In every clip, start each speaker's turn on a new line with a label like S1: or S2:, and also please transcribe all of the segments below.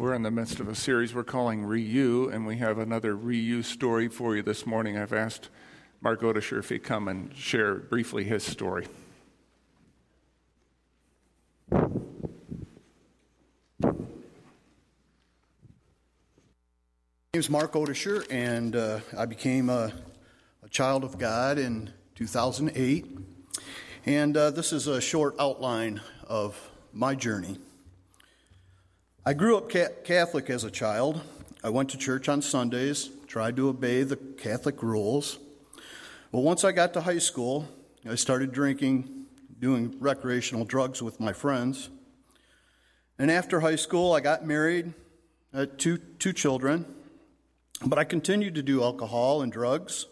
S1: We're in the midst of a series we're calling Reu, and we have another Reu story for you this morning. I've asked Mark Odisher if he'd come and share briefly his story.
S2: My name is Mark Odisher, and uh, I became a, a, child of God in 2008. And uh, this is a short outline of my journey. I grew up Catholic as a child. I went to church on Sundays, tried to obey the Catholic rules. But once I got to high school, I started drinking, doing recreational drugs with my friends. And after high school, I got married, had two, two children. But I continued to do alcohol and drugs.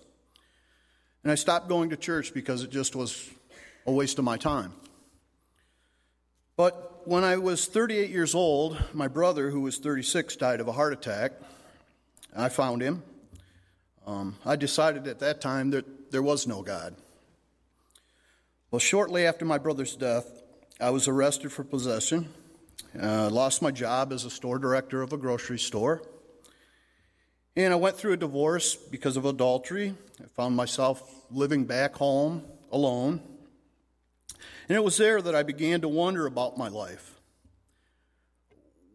S2: And I stopped going to church because it just was a waste of my time. But when I was 38 years old, my brother, who was 36, died of a heart attack. I found him. Um, I decided at that time that there was no God. Well, shortly after my brother's death, I was arrested for possession, uh, lost my job as a store director of a grocery store, and I went through a divorce because of adultery. I found myself living back home alone. And it was there that I began to wonder about my life.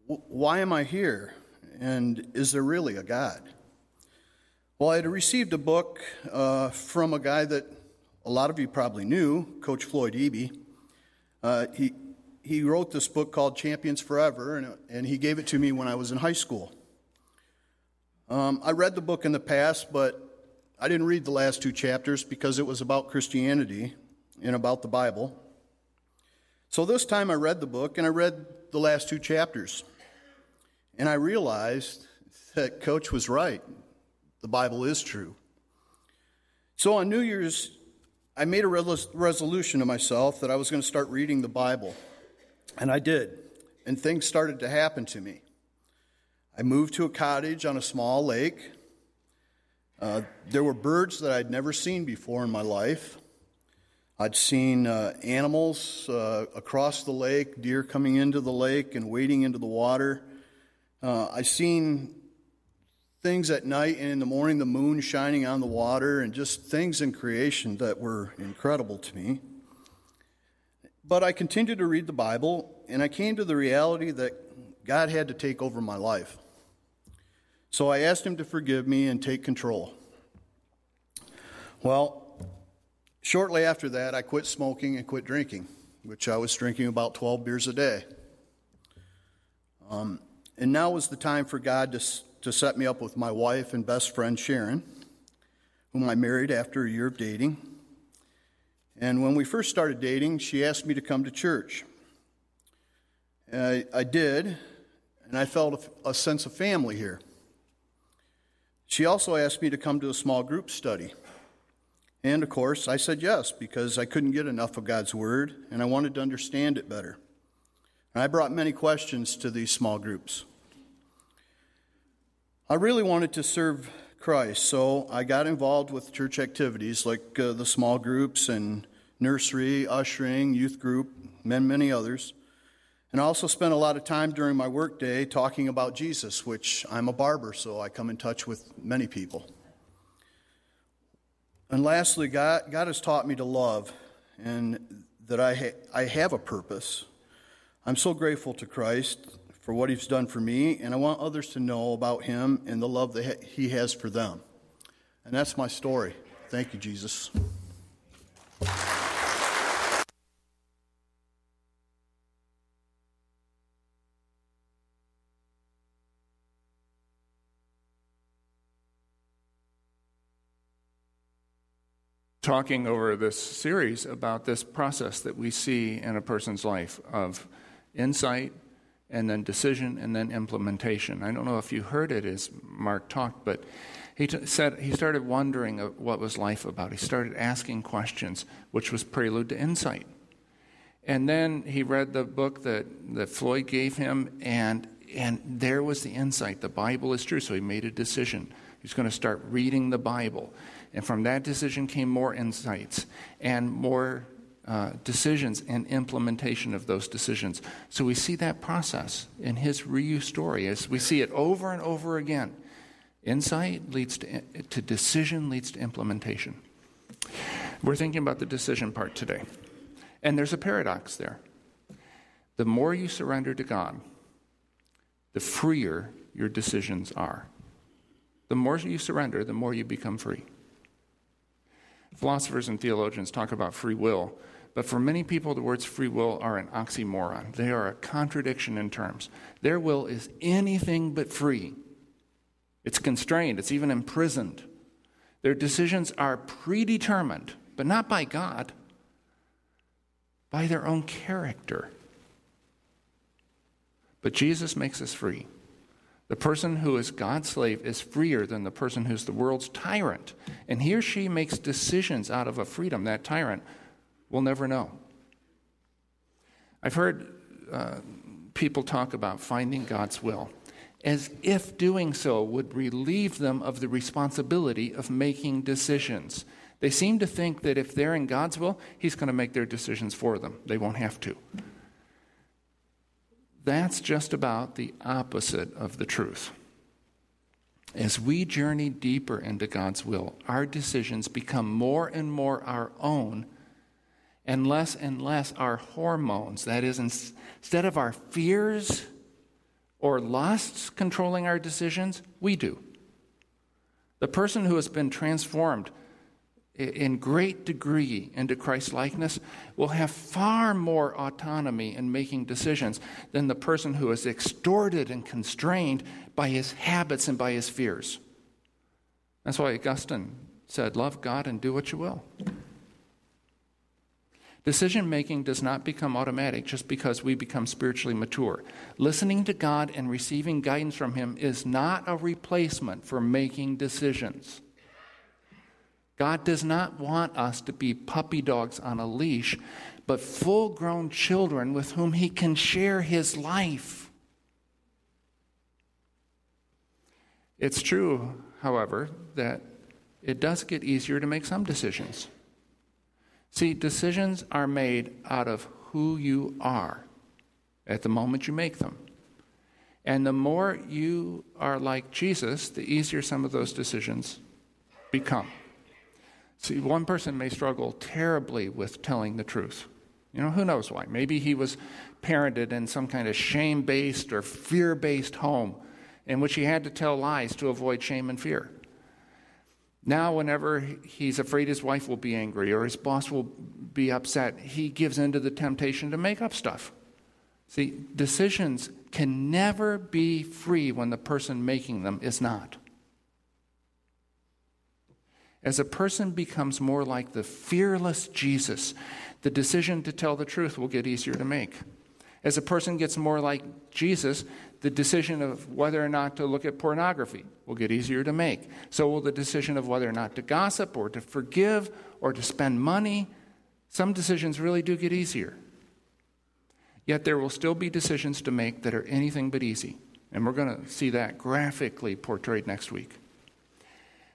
S2: Why am I here? And is there really a God? Well, I had received a book uh, from a guy that a lot of you probably knew, Coach Floyd Eby. Uh, he, he wrote this book called Champions Forever, and, and he gave it to me when I was in high school. Um, I read the book in the past, but I didn't read the last two chapters because it was about Christianity and about the Bible. So this time I read the book and I read the last two chapters. And I realized that Coach was right. The Bible is true. So on New Year's, I made a resolution to myself that I was going to start reading the Bible. And I did. And things started to happen to me. I moved to a cottage on a small lake. Uh, there were birds that I'd never seen before in my life. I'd seen uh, animals uh, across the lake, deer coming into the lake and wading into the water. Uh, I've seen things at night and in the morning, the moon shining on the water, and just things in creation that were incredible to me. But I continued to read the Bible, and I came to the reality that God had to take over my life. So I asked Him to forgive me and take control. Well, Shortly after that, I quit smoking and quit drinking, which I was drinking about 12 beers a day. Um, and now was the time for God to, to set me up with my wife and best friend Sharon, whom I married after a year of dating. And when we first started dating, she asked me to come to church. I, I did, and I felt a, a sense of family here. She also asked me to come to a small group study. And of course, I said yes because I couldn't get enough of God's Word and I wanted to understand it better. And I brought many questions to these small groups. I really wanted to serve Christ, so I got involved with church activities like uh, the small groups and nursery, ushering, youth group, and many others. And I also spent a lot of time during my workday talking about Jesus, which I'm a barber, so I come in touch with many people. And lastly, God, God has taught me to love and that I, ha- I have a purpose. I'm so grateful to Christ for what he's done for me, and I want others to know about him and the love that he has for them. And that's my story. Thank you, Jesus.
S1: Talking over this series about this process that we see in a person's life of insight and then decision and then implementation. I don't know if you heard it as Mark talked, but he t- said he started wondering what was life about. He started asking questions, which was prelude to insight. And then he read the book that, that Floyd gave him, and, and there was the insight. The Bible is true. So he made a decision. He's going to start reading the Bible. And from that decision came more insights and more uh, decisions and implementation of those decisions. So we see that process in his reuse story as we see it over and over again. Insight leads to, to decision, leads to implementation. We're thinking about the decision part today. And there's a paradox there. The more you surrender to God, the freer your decisions are. The more you surrender, the more you become free. Philosophers and theologians talk about free will, but for many people, the words free will are an oxymoron. They are a contradiction in terms. Their will is anything but free, it's constrained, it's even imprisoned. Their decisions are predetermined, but not by God, by their own character. But Jesus makes us free. The person who is God's slave is freer than the person who's the world's tyrant. And he or she makes decisions out of a freedom that tyrant will never know. I've heard uh, people talk about finding God's will as if doing so would relieve them of the responsibility of making decisions. They seem to think that if they're in God's will, He's going to make their decisions for them. They won't have to. That's just about the opposite of the truth. As we journey deeper into God's will, our decisions become more and more our own and less and less our hormones. That is, instead of our fears or lusts controlling our decisions, we do. The person who has been transformed in great degree into Christ likeness will have far more autonomy in making decisions than the person who is extorted and constrained by his habits and by his fears. That's why Augustine said, Love God and do what you will. Decision making does not become automatic just because we become spiritually mature. Listening to God and receiving guidance from Him is not a replacement for making decisions. God does not want us to be puppy dogs on a leash, but full grown children with whom He can share His life. It's true, however, that it does get easier to make some decisions. See, decisions are made out of who you are at the moment you make them. And the more you are like Jesus, the easier some of those decisions become. See, one person may struggle terribly with telling the truth. You know, who knows why? Maybe he was parented in some kind of shame based or fear based home in which he had to tell lies to avoid shame and fear. Now, whenever he's afraid his wife will be angry or his boss will be upset, he gives in to the temptation to make up stuff. See, decisions can never be free when the person making them is not. As a person becomes more like the fearless Jesus, the decision to tell the truth will get easier to make. As a person gets more like Jesus, the decision of whether or not to look at pornography will get easier to make. So will the decision of whether or not to gossip or to forgive or to spend money. Some decisions really do get easier. Yet there will still be decisions to make that are anything but easy. And we're going to see that graphically portrayed next week.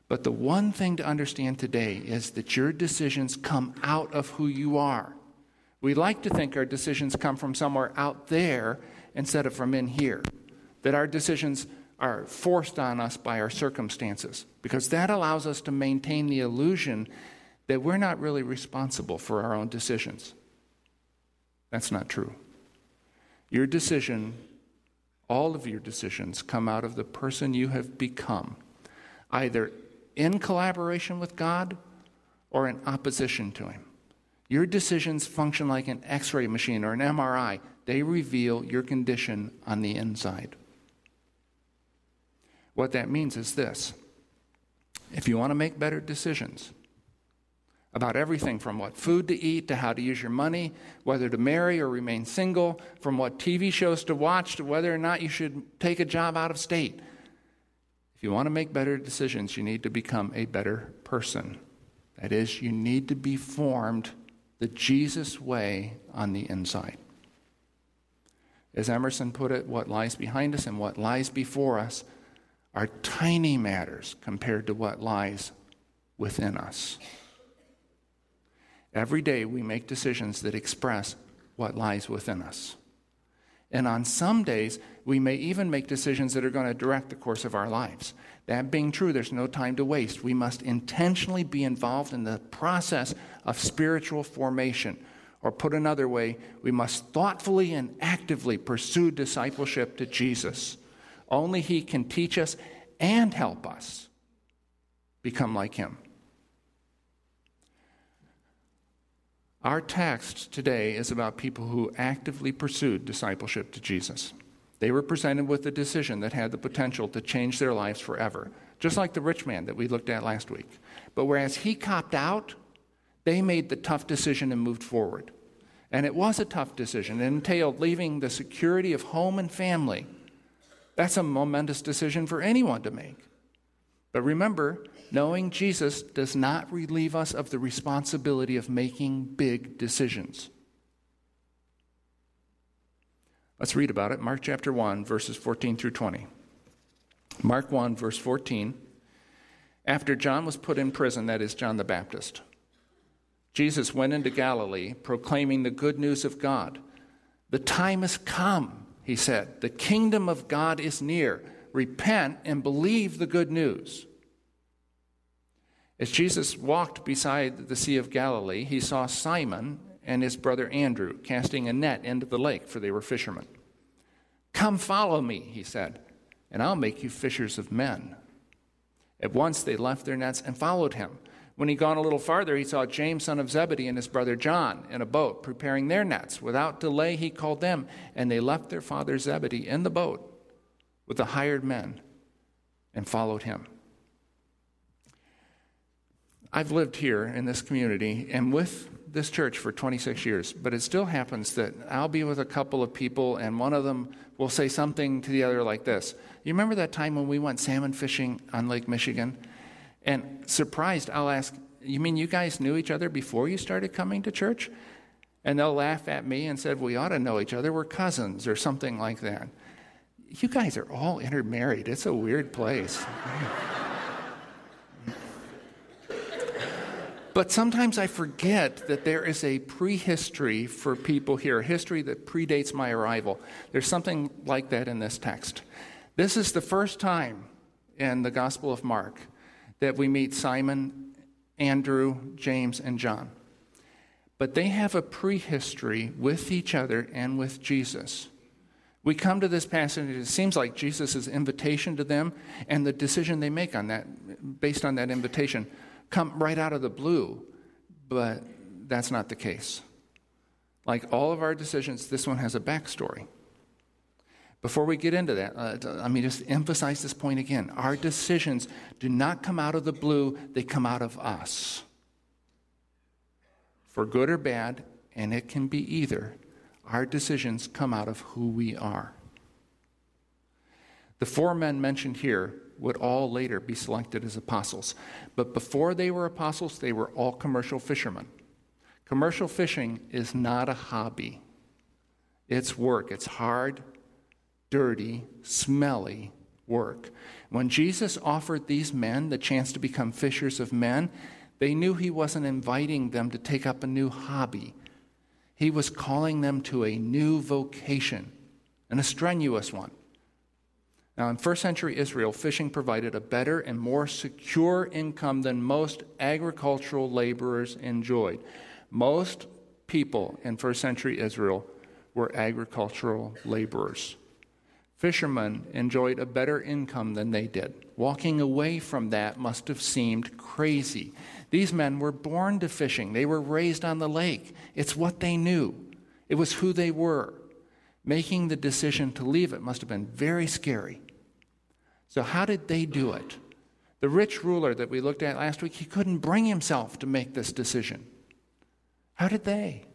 S1: But the one thing to understand today is that your decisions come out of who you are. We like to think our decisions come from somewhere out there instead of from in here, that our decisions are forced on us by our circumstances, because that allows us to maintain the illusion that we're not really responsible for our own decisions. That's not true. Your decision, all of your decisions, come out of the person you have become, either in collaboration with God or in opposition to Him. Your decisions function like an x ray machine or an MRI, they reveal your condition on the inside. What that means is this if you want to make better decisions about everything from what food to eat to how to use your money, whether to marry or remain single, from what TV shows to watch to whether or not you should take a job out of state, if you want to make better decisions, you need to become a better person. That is, you need to be formed the Jesus way on the inside. As Emerson put it, what lies behind us and what lies before us are tiny matters compared to what lies within us. Every day we make decisions that express what lies within us. And on some days, we may even make decisions that are going to direct the course of our lives. That being true, there's no time to waste. We must intentionally be involved in the process of spiritual formation. Or put another way, we must thoughtfully and actively pursue discipleship to Jesus. Only He can teach us and help us become like Him. Our text today is about people who actively pursued discipleship to Jesus. They were presented with a decision that had the potential to change their lives forever, just like the rich man that we looked at last week. But whereas he copped out, they made the tough decision and moved forward. And it was a tough decision. It entailed leaving the security of home and family. That's a momentous decision for anyone to make. But remember, knowing Jesus does not relieve us of the responsibility of making big decisions. Let's read about it. Mark chapter 1, verses 14 through 20. Mark 1, verse 14. After John was put in prison, that is, John the Baptist, Jesus went into Galilee proclaiming the good news of God. The time has come, he said. The kingdom of God is near. Repent and believe the good news. As Jesus walked beside the Sea of Galilee, he saw Simon and his brother Andrew casting a net into the lake, for they were fishermen. Come follow me, he said, and I'll make you fishers of men. At once they left their nets and followed him. When he'd gone a little farther, he saw James, son of Zebedee, and his brother John in a boat preparing their nets. Without delay, he called them, and they left their father Zebedee in the boat with the hired men and followed him. I've lived here in this community and with this church for 26 years, but it still happens that I'll be with a couple of people and one of them will say something to the other like this. You remember that time when we went salmon fishing on Lake Michigan? And surprised, I'll ask, You mean you guys knew each other before you started coming to church? And they'll laugh at me and said, We ought to know each other. We're cousins or something like that. You guys are all intermarried. It's a weird place. But sometimes I forget that there is a prehistory for people here, a history that predates my arrival. There's something like that in this text. This is the first time in the Gospel of Mark that we meet Simon, Andrew, James, and John. But they have a prehistory with each other and with Jesus. We come to this passage, and it seems like Jesus' invitation to them and the decision they make on that, based on that invitation come right out of the blue, but that's not the case. Like all of our decisions, this one has a backstory. Before we get into that, uh, let me just emphasize this point again. Our decisions do not come out of the blue, they come out of us. For good or bad, and it can be either, our decisions come out of who we are. The four men mentioned here would all later be selected as apostles. But before they were apostles, they were all commercial fishermen. Commercial fishing is not a hobby, it's work. It's hard, dirty, smelly work. When Jesus offered these men the chance to become fishers of men, they knew he wasn't inviting them to take up a new hobby. He was calling them to a new vocation, and a strenuous one. Now, in first century Israel, fishing provided a better and more secure income than most agricultural laborers enjoyed. Most people in first century Israel were agricultural laborers. Fishermen enjoyed a better income than they did. Walking away from that must have seemed crazy. These men were born to fishing, they were raised on the lake. It's what they knew, it was who they were. Making the decision to leave it must have been very scary. So, how did they do it? The rich ruler that we looked at last week, he couldn't bring himself to make this decision. How did they?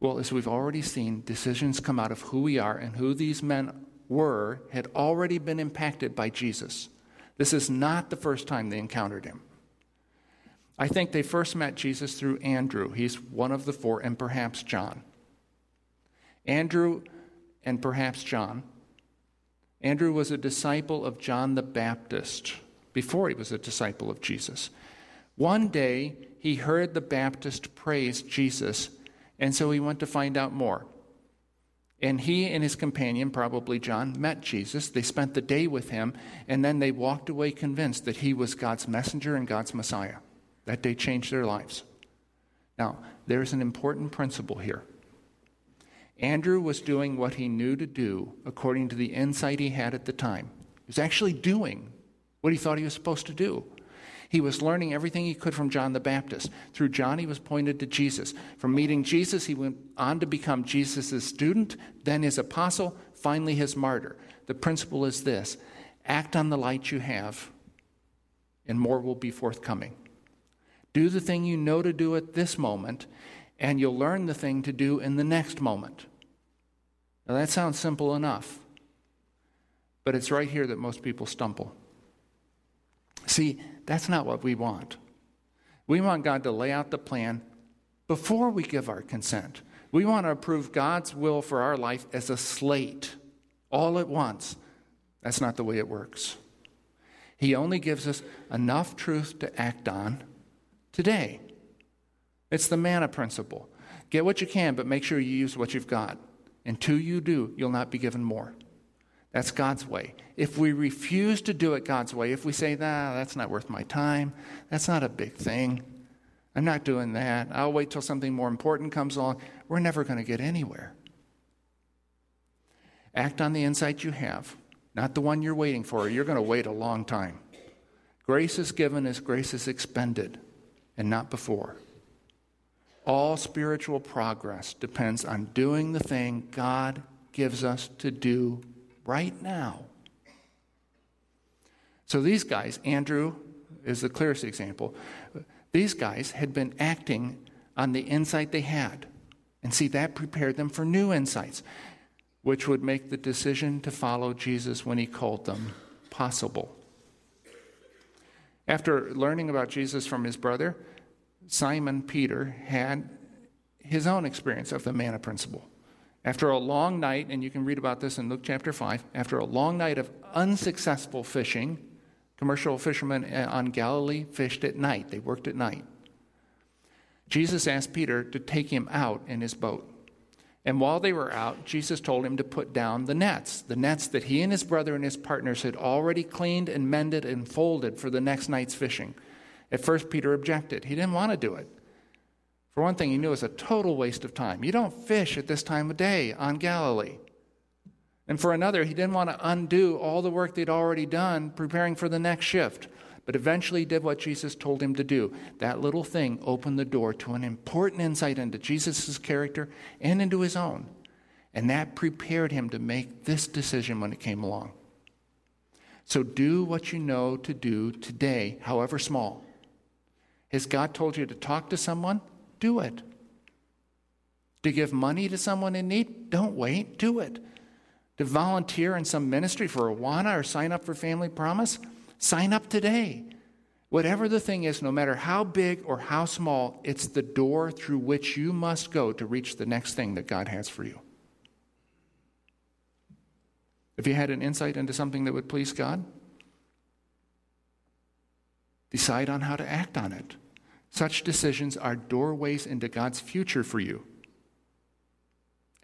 S1: Well, as we've already seen, decisions come out of who we are, and who these men were had already been impacted by Jesus. This is not the first time they encountered him. I think they first met Jesus through Andrew. He's one of the four, and perhaps John. Andrew and perhaps John Andrew was a disciple of John the Baptist before he was a disciple of Jesus. One day, he heard the Baptist praise Jesus, and so he went to find out more. And he and his companion, probably John, met Jesus. They spent the day with him, and then they walked away convinced that he was God's messenger and God's Messiah. That day changed their lives. Now, there's an important principle here. Andrew was doing what he knew to do according to the insight he had at the time. He was actually doing what he thought he was supposed to do. He was learning everything he could from John the Baptist. Through John, he was pointed to Jesus. From meeting Jesus, he went on to become Jesus' student, then his apostle, finally his martyr. The principle is this act on the light you have, and more will be forthcoming. Do the thing you know to do at this moment, and you'll learn the thing to do in the next moment. Now, that sounds simple enough, but it's right here that most people stumble. See, that's not what we want. We want God to lay out the plan before we give our consent. We want to approve God's will for our life as a slate, all at once. That's not the way it works. He only gives us enough truth to act on today. It's the manna principle. Get what you can, but make sure you use what you've got. Until you do, you'll not be given more. That's God's way. If we refuse to do it God's way, if we say, nah, that's not worth my time, that's not a big thing, I'm not doing that, I'll wait till something more important comes along, we're never going to get anywhere. Act on the insight you have, not the one you're waiting for. You're going to wait a long time. Grace is given as grace is expended, and not before. All spiritual progress depends on doing the thing God gives us to do right now. So these guys, Andrew is the clearest example, these guys had been acting on the insight they had. And see, that prepared them for new insights, which would make the decision to follow Jesus when he called them possible. After learning about Jesus from his brother, Simon Peter had his own experience of the manna principle. After a long night, and you can read about this in Luke chapter 5, after a long night of unsuccessful fishing, commercial fishermen uh, on Galilee fished at night. They worked at night. Jesus asked Peter to take him out in his boat. And while they were out, Jesus told him to put down the nets, the nets that he and his brother and his partners had already cleaned and mended and folded for the next night's fishing. At first, Peter objected. He didn't want to do it. For one thing, he knew it was a total waste of time. You don't fish at this time of day on Galilee. And for another, he didn't want to undo all the work they'd already done preparing for the next shift, but eventually he did what Jesus told him to do. That little thing opened the door to an important insight into Jesus' character and into his own. And that prepared him to make this decision when it came along. So do what you know to do today, however small. Has God told you to talk to someone? Do it. To give money to someone in need, don't wait, do it. To volunteer in some ministry for Awana or sign up for Family Promise, sign up today. Whatever the thing is, no matter how big or how small, it's the door through which you must go to reach the next thing that God has for you. If you had an insight into something that would please God, decide on how to act on it. Such decisions are doorways into God's future for you.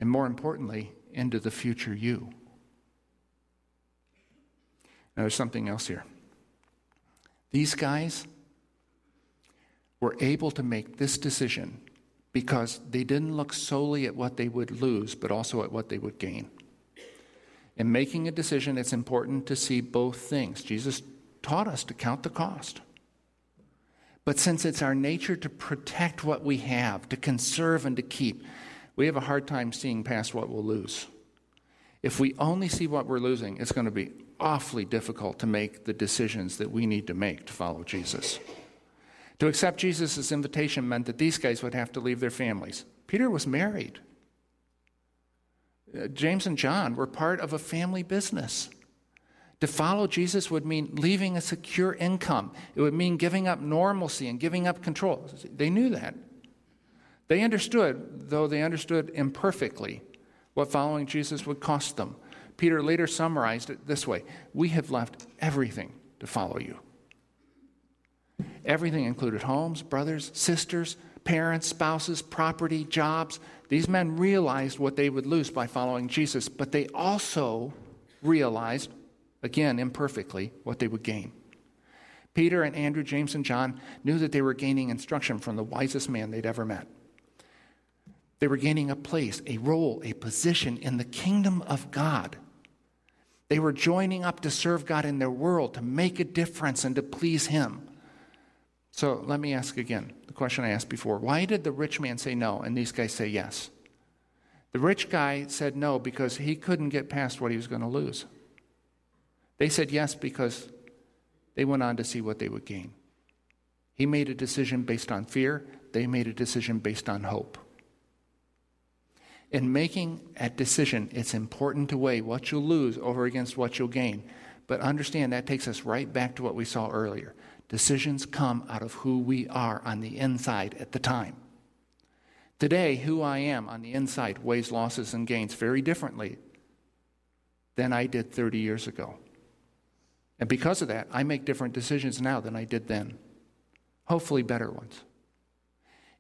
S1: And more importantly, into the future you. Now, there's something else here. These guys were able to make this decision because they didn't look solely at what they would lose, but also at what they would gain. In making a decision, it's important to see both things. Jesus taught us to count the cost. But since it's our nature to protect what we have, to conserve and to keep, we have a hard time seeing past what we'll lose. If we only see what we're losing, it's going to be awfully difficult to make the decisions that we need to make to follow Jesus. To accept Jesus' invitation meant that these guys would have to leave their families. Peter was married. Uh, James and John were part of a family business. To follow Jesus would mean leaving a secure income. It would mean giving up normalcy and giving up control. They knew that. They understood, though they understood imperfectly, what following Jesus would cost them. Peter later summarized it this way We have left everything to follow you. Everything included homes, brothers, sisters, parents, spouses, property, jobs. These men realized what they would lose by following Jesus, but they also realized, again imperfectly, what they would gain. Peter and Andrew, James and John knew that they were gaining instruction from the wisest man they'd ever met. They were gaining a place, a role, a position in the kingdom of God. They were joining up to serve God in their world, to make a difference and to please Him. So let me ask again the question I asked before. Why did the rich man say no and these guys say yes? The rich guy said no because he couldn't get past what he was going to lose. They said yes because they went on to see what they would gain. He made a decision based on fear, they made a decision based on hope. In making a decision, it's important to weigh what you'll lose over against what you'll gain. But understand that takes us right back to what we saw earlier. Decisions come out of who we are on the inside at the time. Today, who I am on the inside weighs losses and gains very differently than I did 30 years ago. And because of that, I make different decisions now than I did then. Hopefully, better ones.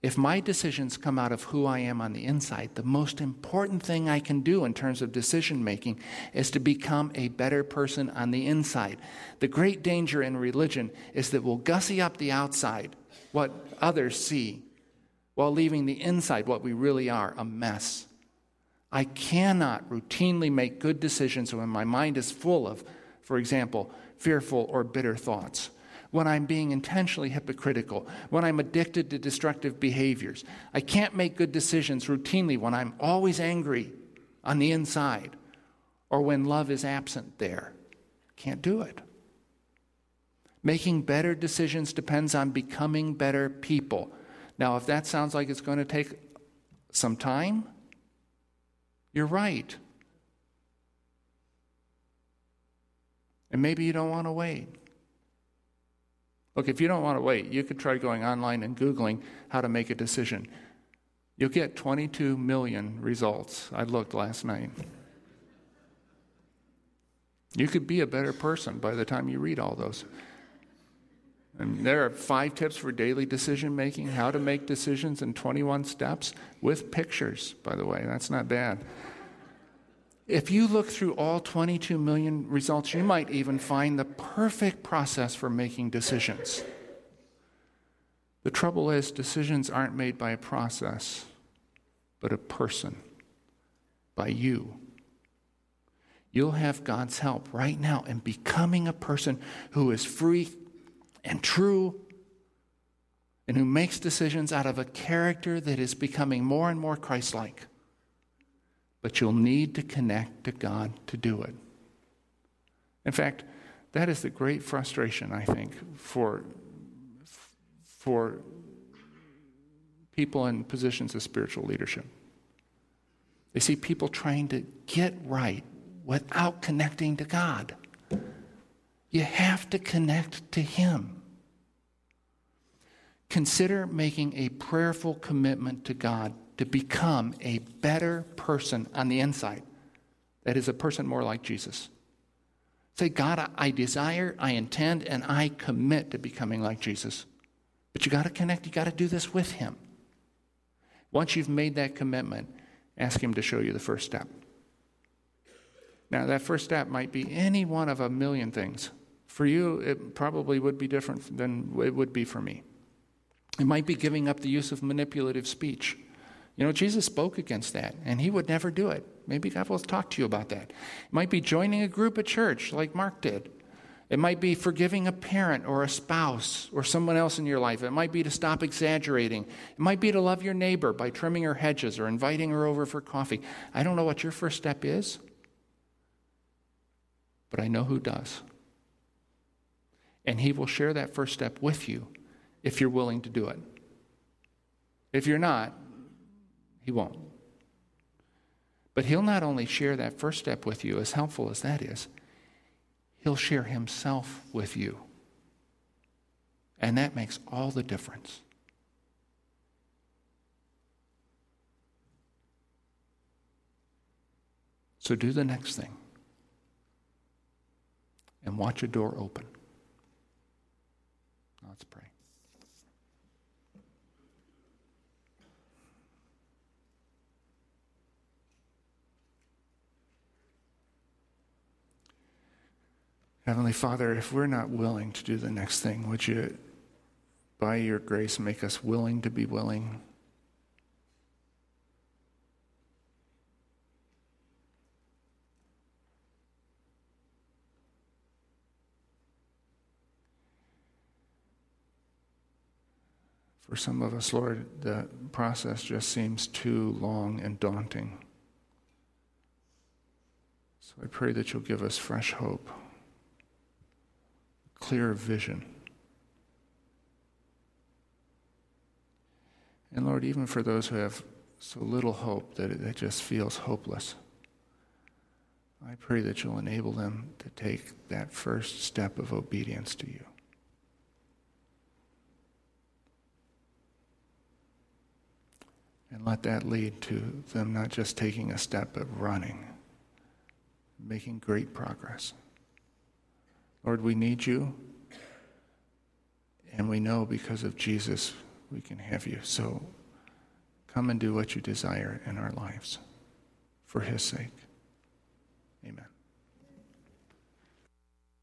S1: If my decisions come out of who I am on the inside, the most important thing I can do in terms of decision making is to become a better person on the inside. The great danger in religion is that we'll gussy up the outside, what others see, while leaving the inside, what we really are, a mess. I cannot routinely make good decisions when my mind is full of, for example, fearful or bitter thoughts, when I'm being intentionally hypocritical, when I'm addicted to destructive behaviors. I can't make good decisions routinely when I'm always angry on the inside or when love is absent there. Can't do it. Making better decisions depends on becoming better people. Now, if that sounds like it's going to take some time, you're right. And maybe you don't want to wait. Look, if you don't want to wait, you could try going online and Googling how to make a decision. You'll get 22 million results. I looked last night. You could be a better person by the time you read all those. And there are five tips for daily decision making, how to make decisions in 21 steps with pictures, by the way. That's not bad. If you look through all 22 million results, you might even find the perfect process for making decisions. The trouble is, decisions aren't made by a process, but a person, by you. You'll have God's help right now in becoming a person who is free and true and who makes decisions out of a character that is becoming more and more Christ like but you'll need to connect to God to do it. In fact, that is the great frustration, I think, for, for people in positions of spiritual leadership. They see people trying to get right without connecting to God. You have to connect to Him. Consider making a prayerful commitment to God to become a better person on the inside. That is a person more like Jesus. Say, God, I desire, I intend, and I commit to becoming like Jesus. But you got to connect, you got to do this with Him. Once you've made that commitment, ask Him to show you the first step. Now, that first step might be any one of a million things. For you, it probably would be different than it would be for me. It might be giving up the use of manipulative speech. You know, Jesus spoke against that, and he would never do it. Maybe God will talk to you about that. It might be joining a group at church like Mark did. It might be forgiving a parent or a spouse or someone else in your life. It might be to stop exaggerating. It might be to love your neighbor by trimming her hedges or inviting her over for coffee. I don't know what your first step is, but I know who does. And he will share that first step with you if you're willing to do it. If you're not, he won't. But he'll not only share that first step with you, as helpful as that is, he'll share himself with you. And that makes all the difference. So do the next thing and watch a door open. Let's pray. Heavenly Father, if we're not willing to do the next thing, would you, by your grace, make us willing to be willing? For some of us, Lord, the process just seems too long and daunting. So I pray that you'll give us fresh hope, clear vision. And Lord, even for those who have so little hope that it, just feels hopeless, I pray that you'll enable them to take that first step of obedience to you. And let that lead to them not just taking a step, but running, making great progress. Lord, we need you. And we know because of Jesus, we can have you. So come and do what you desire in our lives for his sake. Amen.